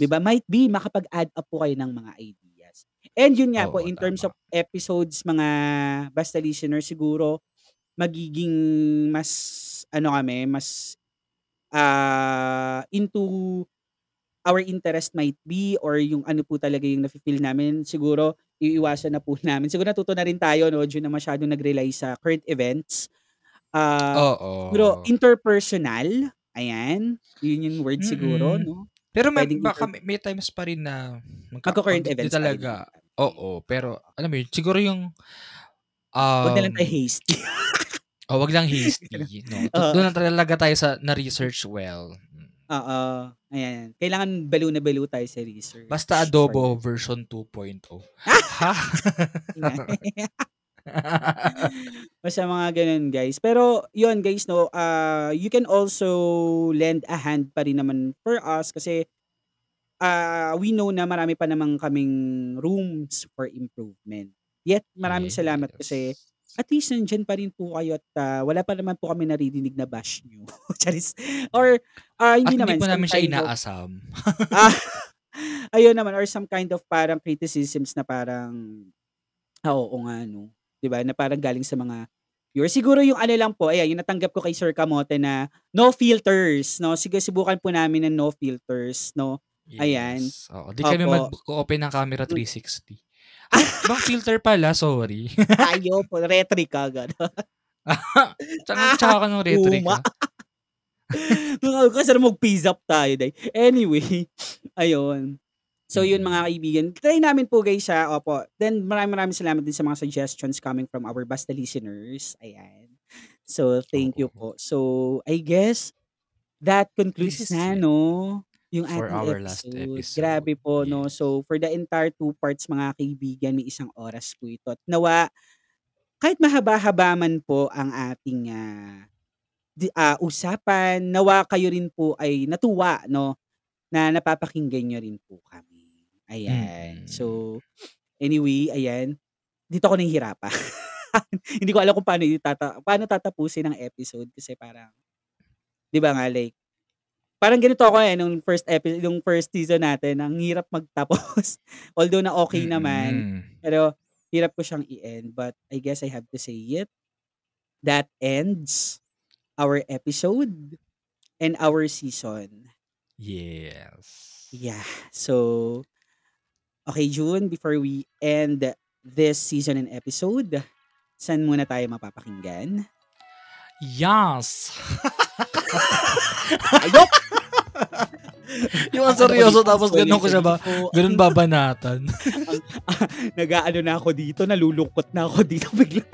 Speaker 2: 'di
Speaker 1: Yes.
Speaker 2: ba, might be makapag-add up po kayo ng mga ideas. And yun nga po,
Speaker 1: Oo,
Speaker 2: in terms
Speaker 1: tama.
Speaker 2: of episodes, mga basta listeners, siguro magiging mas ano kami, mas, ah, into our interest might be or yung ano po talaga yung nafi-feel namin, siguro iiwasan na po [LAUGHS] namin. Siguro natuto na rin tayo 'no, Jun, na masyadong nag-rely sa current events. Siguro
Speaker 1: Oo.
Speaker 2: interpersonal, ayan, yun yung word siguro
Speaker 1: Mm.
Speaker 2: 'no?
Speaker 1: Pero may
Speaker 2: Puwedeng
Speaker 1: baka
Speaker 2: inter
Speaker 1: may may times pa rin na magka
Speaker 2: Magco-current
Speaker 1: mag di
Speaker 2: events pa rin
Speaker 1: talaga oo, pero alam mo yun, siguro yung,
Speaker 2: Wag na lang tayo
Speaker 1: um
Speaker 2: hasty.
Speaker 1: oh, wag lang hasty. [LAUGHS] 'no? Du
Speaker 2: Oo.
Speaker 1: lang talaga tayo sa na-research well.
Speaker 2: Oo, ayan. Kailangan baliw na baliw tayo sa research
Speaker 1: Basta
Speaker 2: for
Speaker 1: Adobo
Speaker 2: that.
Speaker 1: version 2.0.
Speaker 2: Ah!
Speaker 1: Ha? [LAUGHS] [LAUGHS]
Speaker 2: Ayan. Basta mga gano'n guys. Pero yun guys 'no, ah, you can also lend a hand pa rin naman for us kasi, ah, we know na marami pa naman kaming rooms for improvement. Yet maraming salamat kasi
Speaker 1: Yes.
Speaker 2: At least nandiyan pa rin po kayo at, ah, wala pa naman po kami naririnig na bash niyo. [LAUGHS] Charis. Or, ah,
Speaker 1: At
Speaker 2: hindi
Speaker 1: hindi
Speaker 2: naman,
Speaker 1: po
Speaker 2: some
Speaker 1: namin siya
Speaker 2: kind of
Speaker 1: inaasam. [LAUGHS]
Speaker 2: ah, ayun naman or some kind of parang criticisms na parang, ah, oo nga 'no, 'di ba, na parang galing sa mga viewers. Siguro yung ano lang po, ayan, yung natanggap ko kay Sir Kamote na no filters 'no, sige subukan po namin ng no filters 'no, ayan.
Speaker 1: Oo. Di kami
Speaker 2: Opo.
Speaker 1: mag-o-open ng camera
Speaker 2: Hmm.
Speaker 1: 360. Ay, ibang filter pala, sorry. [LAUGHS]
Speaker 2: Ayaw po, retrika gano'n. [LAUGHS]
Speaker 1: Tsaka tsaka ka ng
Speaker 2: Luma. [LAUGHS]
Speaker 1: retrika.
Speaker 2: Kasi mag-peace up tayo day. Anyway, ayun. So yun
Speaker 1: Mm.
Speaker 2: mga kaibigan, try namin po guys ha, opo. Then maraming maraming salamat din sa mga suggestions coming from our basta listeners, ayan. So thank you po. So I guess that concludes
Speaker 1: is
Speaker 2: na. 'no, yung
Speaker 1: For
Speaker 2: ating
Speaker 1: our last
Speaker 2: episode.
Speaker 1: episode,
Speaker 2: Grabe po 'no.
Speaker 1: yes.
Speaker 2: So for the entire 2 parts mga kaibigan, may isang oras po ito at nawa kahit mahaba-haba man po ang ating, ah, di ah, usapan, nawa kayo rin po ay natuwa 'no, na napapakinggan niyo rin po kami. Ayan.
Speaker 1: Mm.
Speaker 2: So anyway, ayan, dito ako nahihirapan. [LAUGHS] Hindi ko alam kung paano itata paano tatapusin ang episode kasi parang 'di ba nga like parang ganito ako, eh, nung first epi nung first season natin ang hirap [LAUGHS] magtapos. Although na okey naman,
Speaker 1: Mm.
Speaker 2: pero hirap ko siyang i-end but I guess I have to say it. That ends our episode and our season.
Speaker 1: Yes.
Speaker 2: Yeah. So, okey June, before we end this season and episode, saan muna tayo mapapakinggan?
Speaker 1: Yes. [LAUGHS]
Speaker 2: Ayok! [LAUGHS]
Speaker 1: Yung ang seryoso tapos gano'n ko siya ba gano'n babanatan. [LAUGHS]
Speaker 2: Nag-aano na ako dito, nalulungkot na ako dito [LAUGHS] biglang.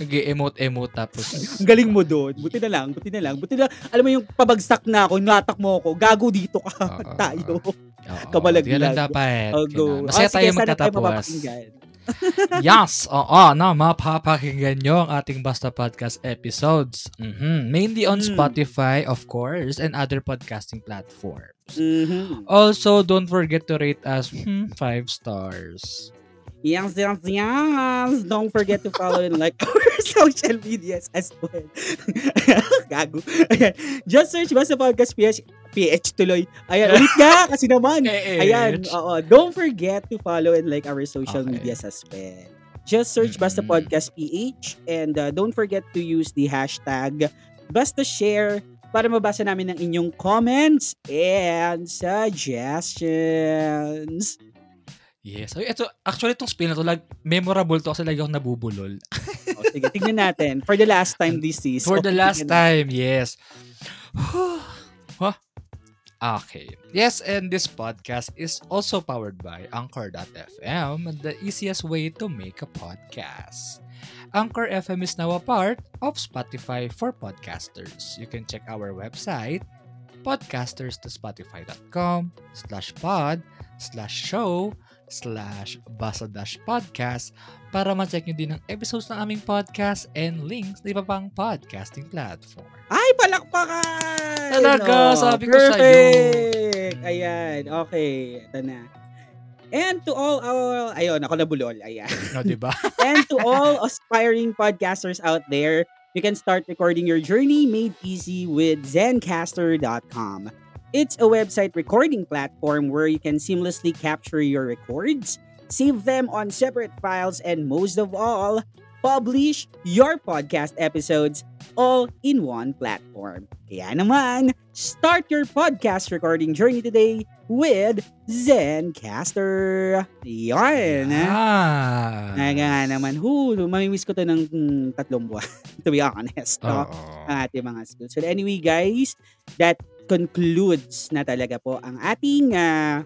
Speaker 1: Nag-e-emote-emote tapos
Speaker 2: Ang galing mo doon. Buti na lang, buti na lang. Buti na. Alam mo yung pabagsak na ako, natak mo ako, gago dito ka. Tayo. Kamalaglag.
Speaker 1: Di lang dapat. Ganun. Masaya
Speaker 2: Ah,
Speaker 1: tayo
Speaker 2: mapapakinggan. [LAUGHS]
Speaker 1: yes, oo, na mapapakinggan nyo ang ating Basta Podcast episodes. Mhm. Mainly on
Speaker 2: Mm.
Speaker 1: Spotify, of course, and other podcasting platforms.
Speaker 2: Mhm.
Speaker 1: Also, don't forget to rate us hmm, five stars.
Speaker 2: Yes, yes, yes. Don't forget to follow and like [LAUGHS] our social medias as well. [LAUGHS] Gago. Just search Basta Podcast PH. PH tuloy. Ayan, ulit nga [LAUGHS] kasi naman. Ayan, oo. Don't forget to follow and like our social
Speaker 1: Okay.
Speaker 2: medias as well. Just search Basta
Speaker 1: Mm.
Speaker 2: Podcast PH and uh, don't forget to use the hashtag Basta Share para mabasa namin ang inyong comments and suggestions.
Speaker 1: Yes. Ay, ito, actually, itong spin na to, like, memorable to kasi lagi ako nabubulol.
Speaker 2: O, sige, tignan natin. For the last time this season.
Speaker 1: For the last
Speaker 2: Tignan natin.
Speaker 1: time, yes. [SIGHS] Okay. Yes, and this podcast is also powered by Anchor.fm, the easiest way to make a podcast. Anchor FM is now a part of Spotify for podcasters. You can check our website, podcasters.spotify.com slash pod slash show slash basa dash podcast para ma-check nyo din ang episodes ng aming podcast and links na iba pang podcasting platform.
Speaker 2: Ay, palakpakan!
Speaker 1: Talaga,
Speaker 2: Oh,
Speaker 1: sabi ko sa'yo.
Speaker 2: Perfect! Ayan, okay. Ito na. And to all our, ayun, ako nabulol. Ayan.
Speaker 1: No, di ba? [LAUGHS]
Speaker 2: And to all aspiring podcasters out there, you can start recording your journey made easy with Zencaster.com. It's a website recording platform where you can seamlessly capture your records, save them on separate files, and most of all, publish your podcast episodes all in one platform. Kaya naman, start your podcast recording journey today with Zencaster. Yan.
Speaker 1: Ah.
Speaker 2: Nga nga naman, hu, mamimiss ko to ng mm, tatlong buwan, [LAUGHS] to be honest, no? Ang ating mga skills. So anyway, guys, that concludes na talaga po ang ating ah,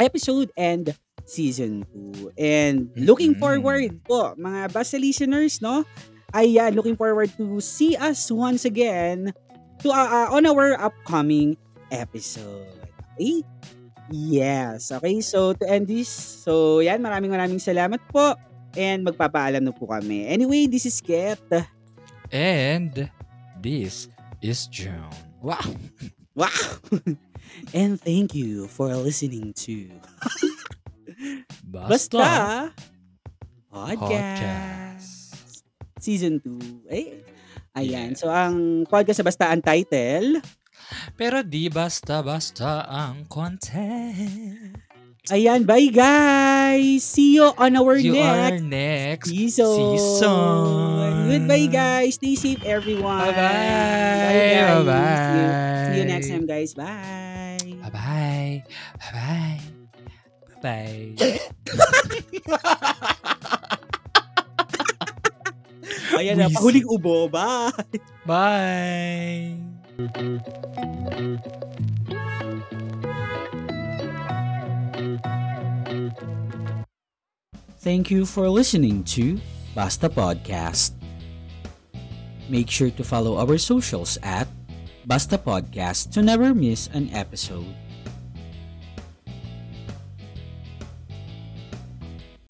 Speaker 2: episode and season 2. And looking
Speaker 1: Mm-mm.
Speaker 2: forward po, mga basta listeners, no? Ay, ah, looking forward to see us once again to ah, ah, on our upcoming episode. Okay? Yes. Okay, so to end this, so yan, maraming maraming salamat po. And magpapaalam na po kami. Anyway, this is Ket.
Speaker 1: And this is Joan. Wow. [LAUGHS]
Speaker 2: Wow! [LAUGHS] and thank you for listening to [LAUGHS]
Speaker 1: Basta,
Speaker 2: Basta Podcast.
Speaker 1: Podcast.
Speaker 2: Season 2. Eh, ayan. So, ang podcast sa Basta ang title.
Speaker 1: Pero di basta-basta ang content.
Speaker 2: Ayan, bye guys! See you on our
Speaker 1: You
Speaker 2: next
Speaker 1: next
Speaker 2: season.
Speaker 1: season.
Speaker 2: Goodbye guys! Stay safe everyone!
Speaker 1: Bye-bye. Bye-bye.
Speaker 2: See you, see you next time guys. Bye!
Speaker 1: Bye-bye. Bye-bye.
Speaker 2: Ayan na, pahuling ubo. Bye!
Speaker 1: Bye.
Speaker 2: Thank you for listening to Basta Podcast. Make sure to follow our socials at Basta Podcast to never miss an episode.